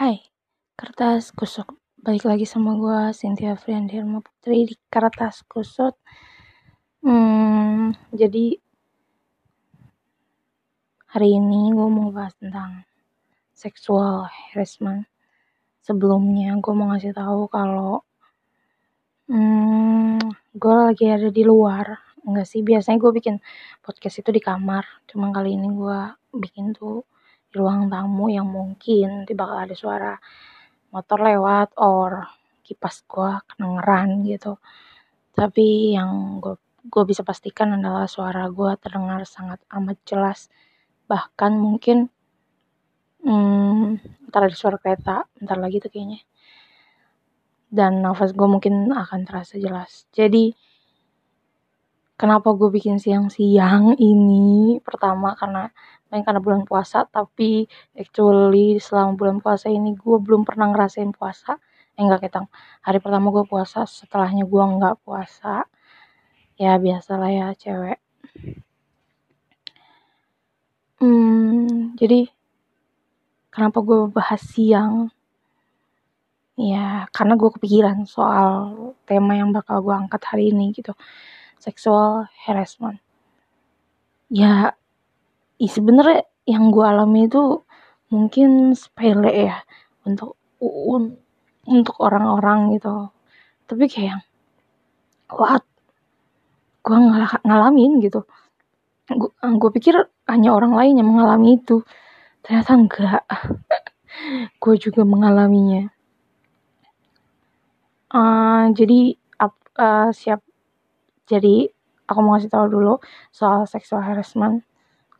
Hai, kertas kusut. Balik lagi sama gue, Cynthia Friandirma Putri di kertas kusut. Hmm, jadi hari ini gue mau bahas tentang sexual harassment. Sebelumnya gue mau ngasih tahu kalau hmm, gue lagi ada di luar. Enggak sih, biasanya gue bikin podcast itu di kamar. Cuma kali ini gue bikin tuh di ruang tamu yang mungkin nanti bakal ada suara motor lewat or kipas gua kedengeran gitu. Tapi yang gue gue bisa pastikan adalah suara gue terdengar sangat amat jelas. Bahkan mungkin hmm, ntar ada suara kereta ntar lagi tuh kayaknya. Dan nafas gue mungkin akan terasa jelas. Jadi kenapa gue bikin siang-siang ini? Pertama karena main karena bulan puasa tapi actually selama bulan puasa ini gue belum pernah ngerasain puasa. Eh enggak ketang. Hari pertama gue puasa setelahnya gue nggak puasa. Ya biasalah ya cewek. Hmm jadi kenapa gue bahas siang? Ya karena gue kepikiran soal tema yang bakal gue angkat hari ini gitu. Sexual harassment. Ya sebenarnya yang gue alami itu mungkin sepele ya untuk un, untuk orang-orang gitu. Tapi kayak what gue ngal ngalamin gitu. Gue pikir hanya orang lain yang mengalami itu. Ternyata enggak. Gue juga mengalaminya. Uh, jadi uh, siap. Jadi aku mau kasih tahu dulu soal sexual harassment,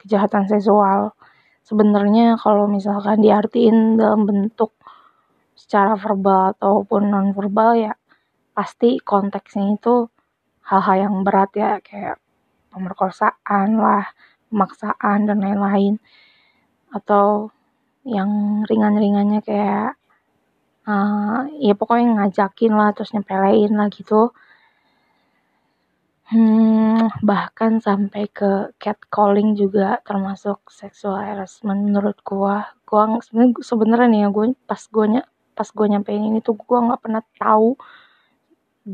kejahatan seksual. Sebenarnya kalau misalkan diartiin dalam bentuk secara verbal ataupun non verbal ya pasti konteksnya itu hal-hal yang berat ya kayak pemerkosaan lah, pemaksaan dan lain-lain atau yang ringan-ringannya kayak uh, ya pokoknya ngajakin lah terus nyepelein lah gitu Hmm, bahkan sampai ke catcalling juga termasuk sexual harassment menurut gua. Gua sebenarnya sebenarnya nih ya gua pas gua pas gua nyampein ini tuh gua nggak pernah tahu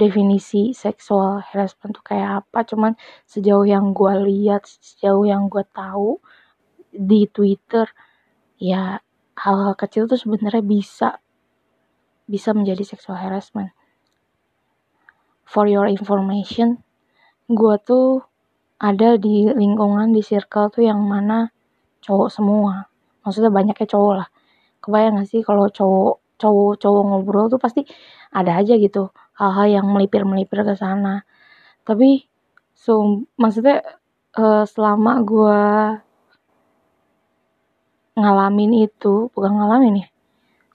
definisi sexual harassment tuh kayak apa. Cuman sejauh yang gua lihat, sejauh yang gua tahu di Twitter ya hal-hal kecil tuh sebenarnya bisa bisa menjadi sexual harassment. For your information, gue tuh ada di lingkungan di circle tuh yang mana cowok semua. Maksudnya banyaknya cowok lah. Kebayang gak sih kalau cowok cowok cowok ngobrol tuh pasti ada aja gitu. Hal-hal yang melipir melipir ke sana. Tapi so maksudnya uh, selama gue ngalamin itu bukan ngalamin ya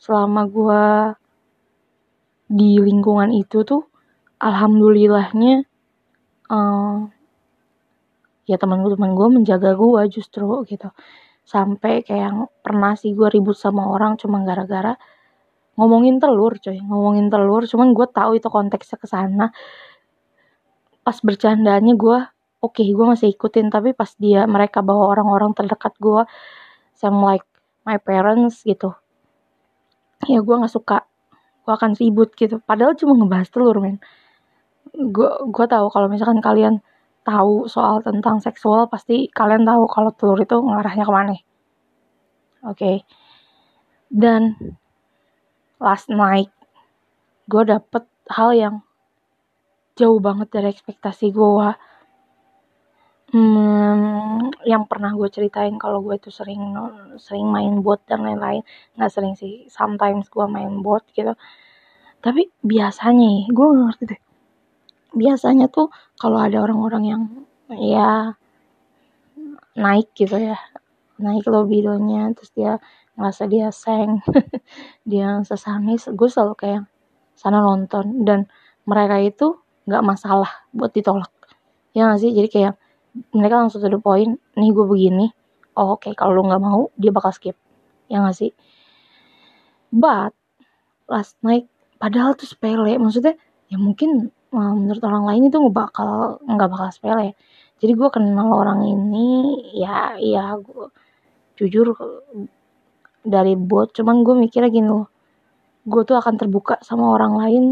selama gue di lingkungan itu tuh alhamdulillahnya uh, ya teman gue teman gue menjaga gue justru gitu. Sampai kayak yang pernah sih gue ribut sama orang cuma gara-gara ngomongin telur coy. Ngomongin telur cuman gue tahu itu konteksnya ke sana. Pas bercandanya gue oke okay, gue masih ikutin tapi pas dia mereka bawa orang-orang terdekat gue sama like my parents gitu. Ya gue nggak suka. Gue akan ribut gitu. Padahal cuma ngebahas telur men gue gue tahu kalau misalkan kalian tahu soal tentang seksual pasti kalian tahu kalau telur itu ngarahnya ke mana. Oke. Okay. dan last night gue dapet hal yang jauh banget dari ekspektasi gue hmm, yang pernah gue ceritain kalau gue itu sering sering main bot dan lain-lain. Nggak sering sih sometimes gue main bot gitu. Tapi biasanya gue ngerti deh biasanya tuh kalau ada orang-orang yang ya naik gitu ya naik libidonya terus dia ngerasa dia seng dia sesanis gue selalu kayak sana nonton. Dan mereka itu nggak masalah buat ditolak. Ya gak sih? Jadi kayak mereka langsung to the point nih gue begini. Oh oke. Okay. kalau lu nggak mau dia bakal skip. Ya gak sih? But last night padahal tuh sepele. Maksudnya ya mungkin Menurut orang lain itu nggak bakal nggak bakal sepele. Jadi gue kenal orang ini ya ya gue jujur dari bot. Cuman gue mikirnya gini loh gue tuh akan terbuka sama orang lain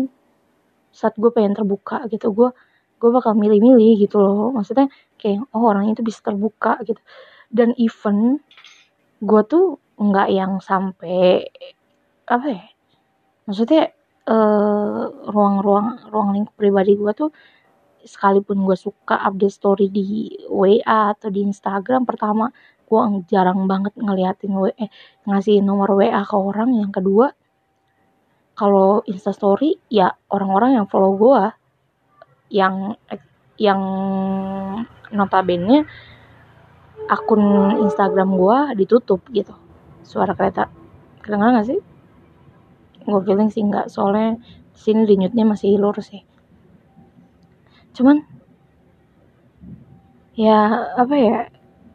saat gue pengen terbuka gitu. Gue gue bakal milih-milih gitu loh. Maksudnya kayak oh orang itu bisa terbuka gitu. Dan even gue tuh nggak yang sampai apa ya maksudnya uh, ruang-ruang ruang lingkup pribadi gue tuh sekalipun gue suka update story di WA atau di Instagram pertama gue jarang banget ngeliatin WA eh, ngasih nomor WA ke orang. Yang kedua kalau Story ya orang-orang yang follow gue yang yang notabene akun Instagram gue ditutup gitu suara kereta. Kedengeran gak sih gue feeling sih nggak. Soalnya sini denyutnya masih lurus sih. Cuman ya apa ya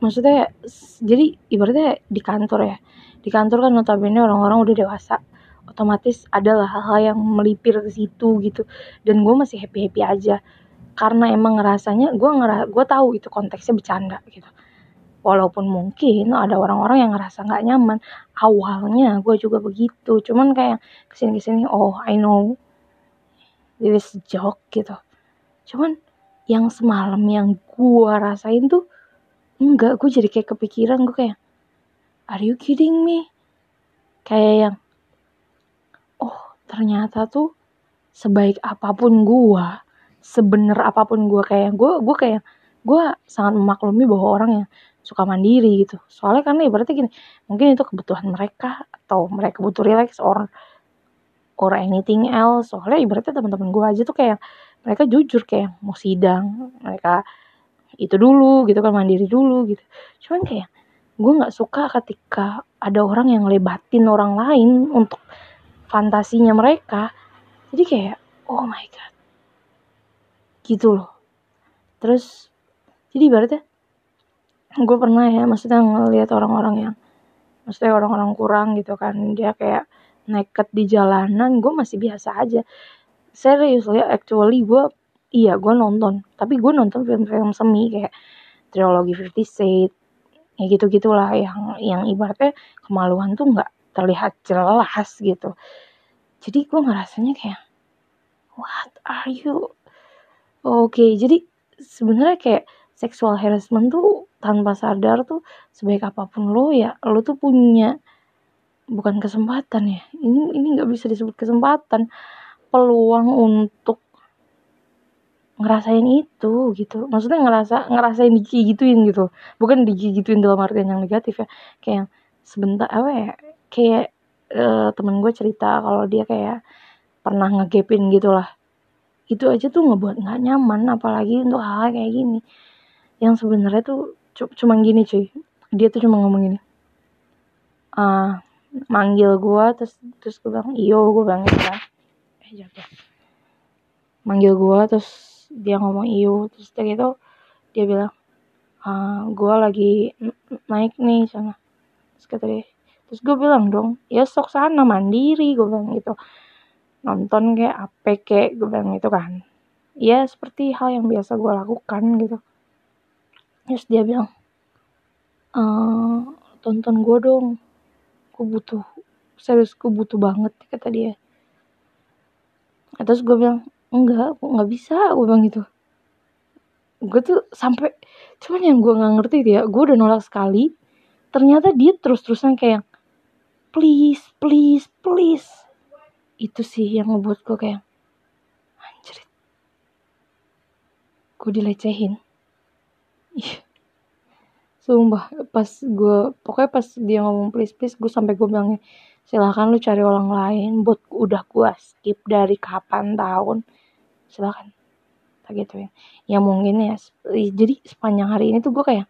maksudnya jadi ibaratnya di kantor ya. Di kantor kan notabene orang-orang udah dewasa. Otomatis adalah hal-hal yang melipir ke situ gitu. Dan gue masih happy happy aja. Karena emang ngerasanya gue ngera gue tahu itu konteksnya bercanda gitu walaupun mungkin ada orang-orang yang ngerasa nggak nyaman awalnya gue juga begitu. Cuman kayak ke sini ke sini oh I know this joke gitu. Cuman yang semalam yang gue rasain tuh enggak gue jadi kayak kepikiran gue kayak are you kidding me? Kayak yang oh ternyata tuh sebaik apa pun gue sebener apa pun gue kayak gue gue kayak gue sangat memaklumi bahwa orang yang suka mandiri gitu. Soalnya karena ibaratnya gini mungkin itu kebutuhan mereka atau mereka butuh relax or or anything else. Soalnya ibaratnya teman-teman gue aja tuh kayak mereka jujur kayak mau sidang mereka itu dulu gitu kan mandiri dulu gitu. Cuman kayak gue nggak suka ketika ada orang yang lebatin orang lain untuk fantasinya mereka. Jadi kayak oh my god. Gitu loh. Terus jadi ibaratnya gue pernah ya maksudnya ngeliat orang-orang yang maksudnya orang-orang kurang gitu kan dia kayak nekat di jalanan gue masih biasa aja. Serius ya actually gue iya gue nonton. Tapi gue nonton film-film semi kayak trilogi Fifty Shades ya gitu gitulah yang yang ibaratnya kemaluan tuh nggak terlihat jelas gitu. Jadi gue ngerasanya kayak what are you? Oke okay, jadi sebenarnya kayak sexual harassment tuh tanpa sadar tuh sebaik apa pun lo ya lo tuh punya bukan kesempatan ya. Ini ini nggak bisa disebut kesempatan peluang untuk ngerasain itu gitu. Maksudnya ngerasa ngerasain digigituin gitu. Bukan digigituin dalam artian yang negatif ya. Kayak sebentar apa ya kayak uh, temen gue cerita kalau dia kayak pernah ngegepin gitu lah itu aja tuh ngebuat nggak nyaman apalagi untuk hal, -hal kayak gini. Yang sebenarnya tuh cuma gini cuy dia tuh cuma ngomong gini. Uh, manggil gue terus terus gue bilang iyo gue bilang gitu kan. Jatuh manggil gue terus dia ngomong iyo terus dari itu dia bilang ah gue lagi naik nih sana. Terus kata dia terus gue bilang dong ya sok sana mandiri gue bilang gitu. Nonton kayak apa kayak gue bilang gitu kan. Ya seperti hal yang biasa gue lakukan gitu terus dia bilang ehm, tonton gue dong. Gue butuh serius gue butuh banget kata dia. Terus gue bilang enggak gue nggak bisa gue bilang gitu. Gue tuh sampai cuman yang gue nggak ngerti dia gue udah nolak sekali. Ternyata dia terus terusan kayak please please please. Itu sih yang ngebuat gue kayak anjir gue dilecehin sumpah pas gue pokoknya pas dia ngomong please please gue sampai gue bilangnya silahkan lu cari orang lain buat udah gua skip dari kapan tahun. Silahkan gitu ya. Ya mungkin ya jadi sepanjang hari ini tuh gue kayak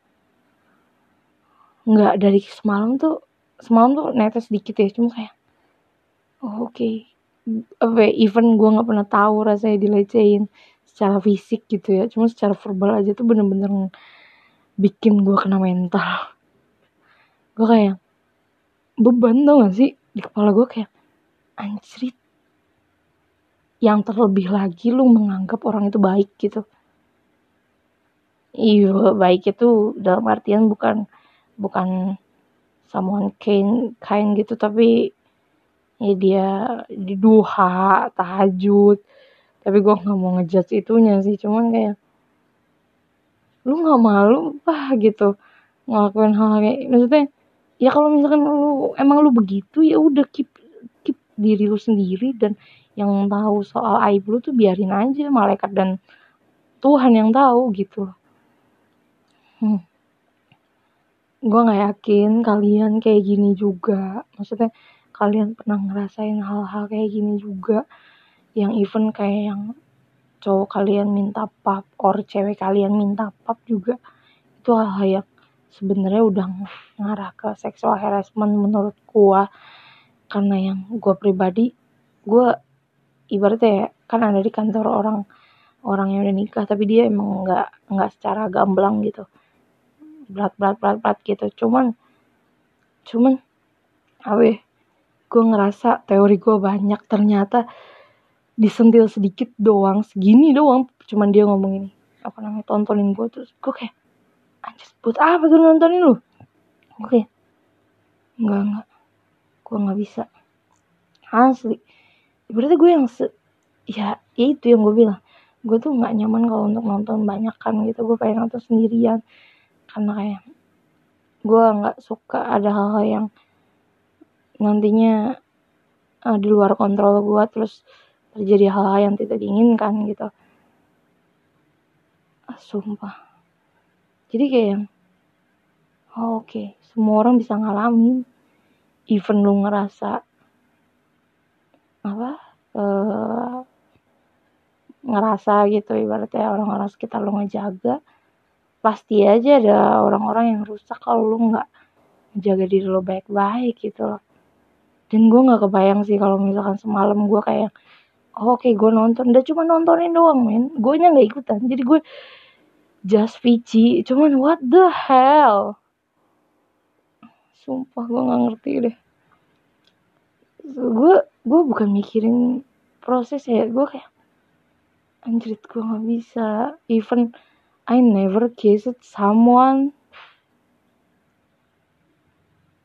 nggak dari semalam tuh semalam tuh netes sedikit ya cuma kayak oh, oke. Okay. ya, even gue nggak pernah tahu rasanya dilecehin secara fisik gitu ya. Cuma secara verbal aja tuh bener-bener bikin gue kena mental. Gue kayak beban tau gak sih? Di kepala gue kayak anjrit yang terlebih lagi lu menganggap orang itu baik gitu. Iya baik itu dalam artian bukan bukan someone kind kind gitu tapi ya dia di duha tahajud tapi gue nggak mau ngejudge itunya sih cuman kayak lu nggak malu bah gitu. Ngelakuin hal, -hal kayak maksudnya ya kalau misalkan lu emang lu begitu ya udah keep keep diri lu sendiri dan yang tahu soal aib lu tuh biarin aja malaikat dan Tuhan yang tahu gitu. Hmm. gue nggak yakin kalian kayak gini juga. Maksudnya kalian pernah ngerasain hal-hal kayak gini juga yang even kayak yang cowok kalian minta pap or cewek kalian minta pap juga itu hal-hal yang sebenarnya udah ngarah ke seksual harassment menurut gua. Karena yang gua pribadi gua ibaratnya ya kan ada di kantor orang orang yang udah nikah tapi dia emang nggak nggak secara gamblang gitu. Berat berat berat berat gitu. Cuman cuman awe gue ngerasa teori gue banyak. Ternyata disentil sedikit doang segini doang cuman dia ngomong ini. Apa namanya tontonin gue terus gue kayak anjir buat apa tuh nontonin lu? Gue kayak enggak enggak. Gue nggak bisa. Asli. Berarti gue yang se ya, ya itu yang gue bilang. Gue tuh nggak nyaman kalau untuk nonton banyak kan gitu. Gue pengen nonton sendirian. Karena kayak gue nggak suka ada hal-hal yang nantinya uh, di luar kontrol gue terus terjadi hal-hal yang tidak diinginkan gitu. Ah, sumpah. Jadi kayak oh, oke okay. semua orang bisa ngalamin. Even lu ngerasa apa uh, ngerasa gitu ibaratnya orang-orang sekitar lu ngejaga pasti aja ada orang-orang yang rusak kalau lu nggak menjaga diri lo baik-baik gitu loh. Dan gue nggak kebayang sih kalau misalkan semalam gue kayak oke okay, gue nonton. Udah cuma nontonin doang men. Gue nya nggak ikutan. Jadi gue just Vici cuman what the hell? Sumpah gue nggak ngerti deh. Gue gue bukan mikirin proses ya. Gue kayak anjrit gue nggak bisa. Even I never kissed someone.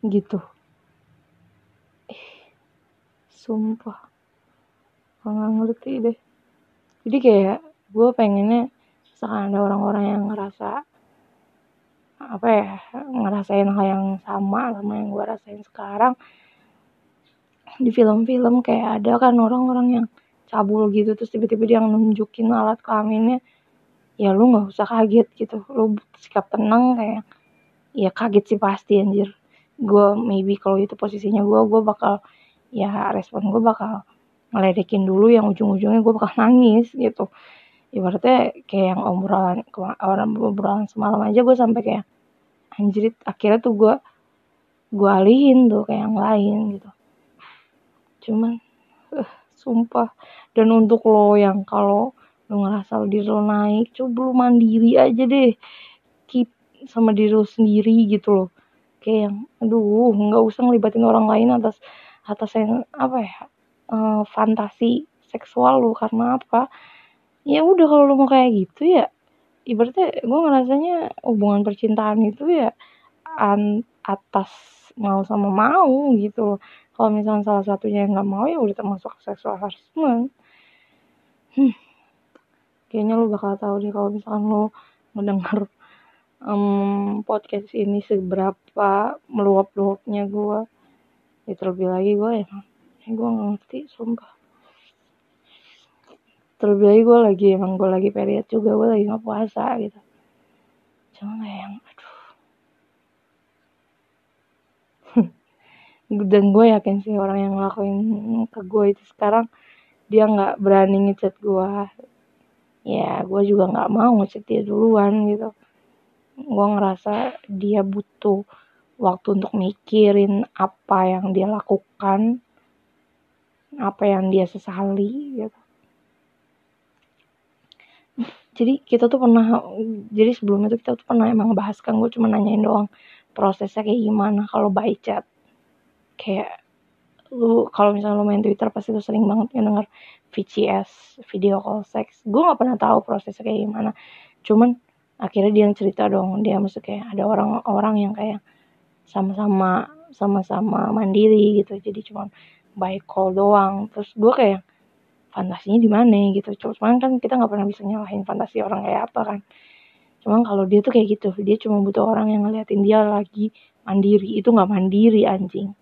Gitu. Sumpah gue gak ngerti deh. Jadi kayak gue pengennya misalkan ada orang-orang yang ngerasa apa ya ngerasain hal yang sama sama yang gue rasain sekarang. Di film-film kayak ada kan orang-orang yang cabul gitu terus tiba-tiba dia nunjukin alat kelaminnya. Ya lu nggak usah kaget gitu. Lu sikap tenang kayak ya kaget sih pasti anjir. Gue maybe kalau itu posisinya gue gue bakal ya respon gue bakal ngeledekin dulu yang ujung-ujungnya gue bakal nangis gitu. Ibaratnya kayak yang obrolan orang obrolan semalam aja gue sampai kayak anjrit akhirnya tuh gue gue alihin tuh kayak yang lain gitu. Cuman uh, sumpah. Dan untuk lo yang kalau lo ngerasa diri lo naik coba lo mandiri aja deh. Keep sama diri lo sendiri gitu loh. Kayak yang aduh nggak usah ngelibatin orang lain atas atas yang apa ya uh, fantasi seksual lu karena apa? Ya udah kalau lu mau kayak gitu ya ibaratnya gue ngerasanya hubungan percintaan itu ya an atas mau sama mau gitu kalau misalnya salah satunya yang nggak mau ya udah termasuk seksual harassment. Hmm. kayaknya lu bakal tahu deh kalau misalnya lu mendengar um, podcast ini seberapa meluap-luapnya gue ya terlebih lagi gue ya ya gue ngerti sumpah. Terlebih lagi gue lagi emang gue lagi period juga gue lagi nggak puasa gitu. Cuma kayak yang aduh. Dan gue yakin sih orang yang ngelakuin ke gue itu sekarang dia nggak berani ngechat gue ya gue juga nggak mau ngechat dia duluan gitu. Gue ngerasa dia butuh waktu untuk mikirin apa yang dia lakukan apa yang dia sesali gitu. Jadi kita tuh pernah jadi sebelumnya tuh kita tuh pernah emang ngebahas kan gue cuma nanyain doang prosesnya kayak gimana. Kalau by chat kayak lu kalau misalnya lu main Twitter pasti tuh sering banget yang denger VCS video call sex. Gue nggak pernah tahu prosesnya kayak gimana. Cuman akhirnya dia cerita dong. Dia maksud kayak ada orang-orang yang kayak sama-sama sama-sama mandiri gitu. Jadi cuma by call doang. Terus gue kayak fantasinya di mana gitu. Cuman kan kita nggak pernah bisa nyalahin fantasi orang kayak apa kan. Cuman kalau dia tuh kayak gitu. Dia cuma butuh orang yang ngeliatin dia lagi mandiri. Itu nggak mandiri anjing.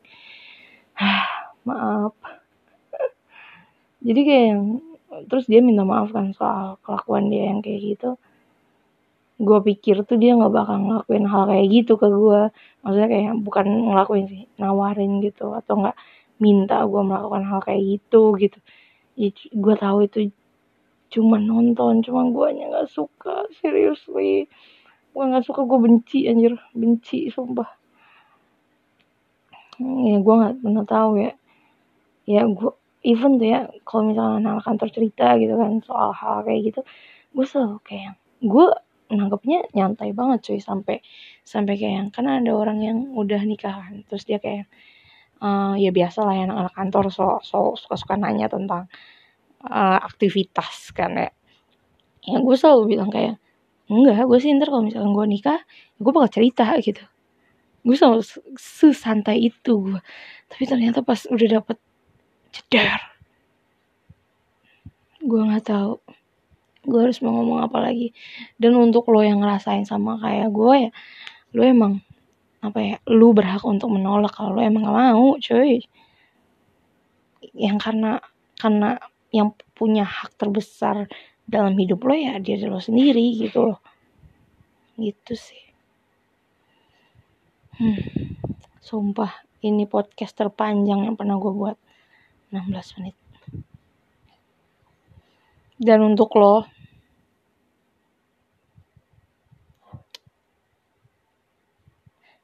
Maaf. Jadi kayak yang terus dia minta maaf kan soal kelakuan dia yang kayak gitu. Gue pikir tuh dia nggak bakal ngelakuin hal kayak gitu ke gue maksudnya kayak bukan ngelakuin sih nawarin gitu. Atau nggak minta gue melakukan hal kayak gitu gitu. Ya, gue tahu itu cuma nonton cuma gue nya nggak suka seriously. Gue nggak suka gue benci anjir. Benci sumpah. Ya gue nggak pernah tahu ya. Ya gue even tuh ya kalau misalnya anak kantor cerita gitu kan soal hal kayak gitu gue selalu kayak gue nangkepnya nyantai banget cuy sampai sampai kayak kan ada orang yang udah nikahan terus dia kayak uh, ya biasa lah ya anak-anak kantor so, so suka-suka nanya tentang uh, aktivitas kan ya. Yang gue selalu bilang kayak enggak gue sih ntar kalau misalkan gue nikah gue bakal cerita gitu. Gue selalu sesantai itu gue tapi ternyata pas udah dapet ceder gue nggak tahu gue harus mau ngomong apa lagi. Dan untuk lo yang ngerasain sama kayak gue ya lo emang apa ya lo berhak untuk menolak kalau lo emang gak mau cuy. Yang karena karena yang punya hak terbesar dalam hidup lo ya dia lo sendiri gitu loh. Gitu sih. Hmm, sumpah ini podcast terpanjang yang pernah gue buat. 16 menit. Dan untuk lo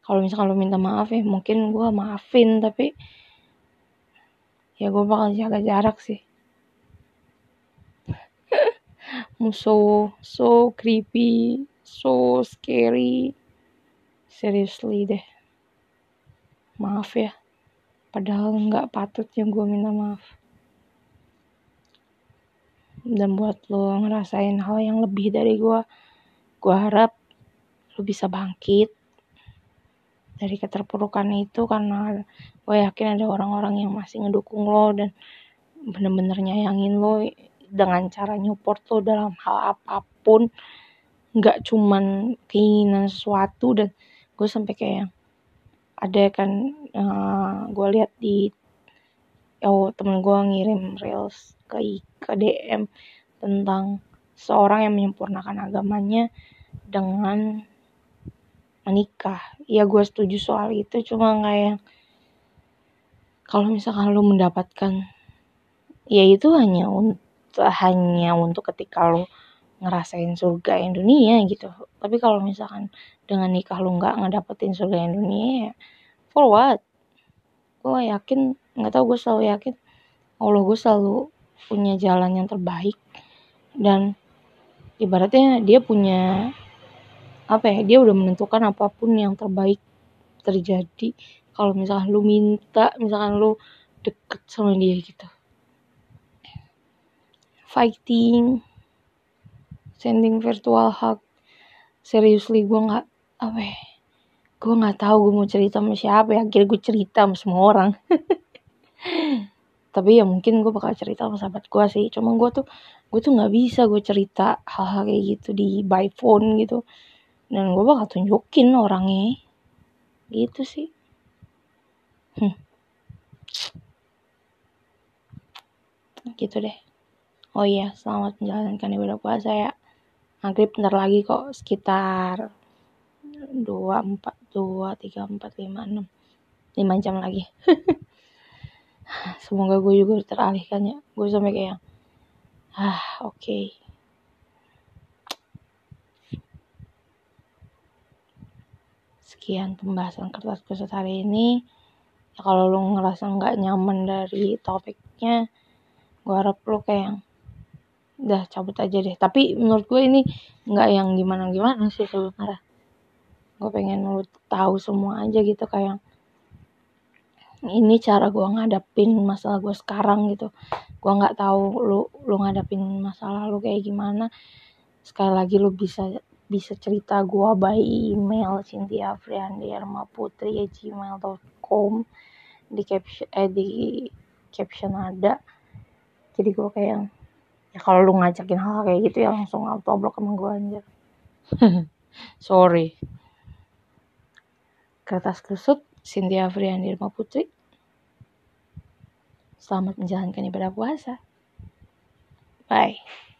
kalau misalkan lo minta maaf ya mungkin gue maafin tapi ya gue bakal jaga jarak sih. So so creepy so scary. Seriously deh. Maaf ya. Padahal nggak patutnya gue minta maaf. Dan buat lo ngerasain hal yang lebih dari gue gue harap lo bisa bangkit dari keterpurukan itu karena gue yakin ada orang-orang yang masih ngedukung lo dan bener-bener nyayangin lo dengan cara nyupport lo dalam hal apa pun. Nggak cuman keinginan sesuatu dan gue sampai kayak ada kan uh, gue lihat di oh temen gue ngirim reels ke ke tentang seorang yang menyempurnakan agamanya dengan menikah ya gue setuju soal itu. Cuma kayak kalau misalkan lo mendapatkan ya itu hanya untuk hanya untuk ketika lo ngerasain surga yang dunia gitu. Tapi kalau misalkan dengan nikah lo nggak ngedapetin surga yang dunia ya for what? Gue yakin nggak tau gue selalu yakin Allah gue selalu punya jalan yang terbaik. Dan ibaratnya dia punya apa ya dia udah menentukan apa pun yang terbaik terjadi. Kalau misalkan lu minta misalkan lu deket sama dia gitu. Fighting sending virtual hug. Seriously gue nggak apa ya gue nggak tahu gue mau cerita sama siapa ya. Akhirnya gue cerita sama semua orang. Tapi ya mungkin gue bakal cerita sama sahabat gue sih. Cuma gue tuh gue tuh nggak bisa gue cerita hal-hal kayak gitu di by phone gitu dan gue bakal tunjukin orangnya. Gitu sih. Hmm. gitu deh. Oh iya selamat menjalankan ibadah puasa ya. Maghrib bentar lagi kok sekitar dua empat dua tiga empat lima enam. Lima jam lagi. Semoga gue juga teralihkan ya. Gue sampai kayak ah oke. okay. Sekian pembahasan kertas khusus hari ini. Ya kalau lo ngerasa nggak nyaman dari topiknya gue harap lo kayak udah cabut aja deh. Tapi menurut gue ini nggak yang gimana gimana sih sebenarnya. Gue pengen lo tahu semua aja gitu kayak ini cara gue ngadapin masalah gue sekarang gitu. Gue nggak tahu lu lu ngadapin masalah lu kayak gimana. Sekali lagi lu bisa bisa cerita gue by email Cynthia Friandirma Putri gmail.com di caption eh di caption ada. Jadi gue kayak ya kalau lu ngajakin hal kayak gitu ya langsung auto block sama gue anjir. Sorry. Kertas kusut Cynthia Friandirma Putri. Selamat menjalankan ibadah puasa. Bye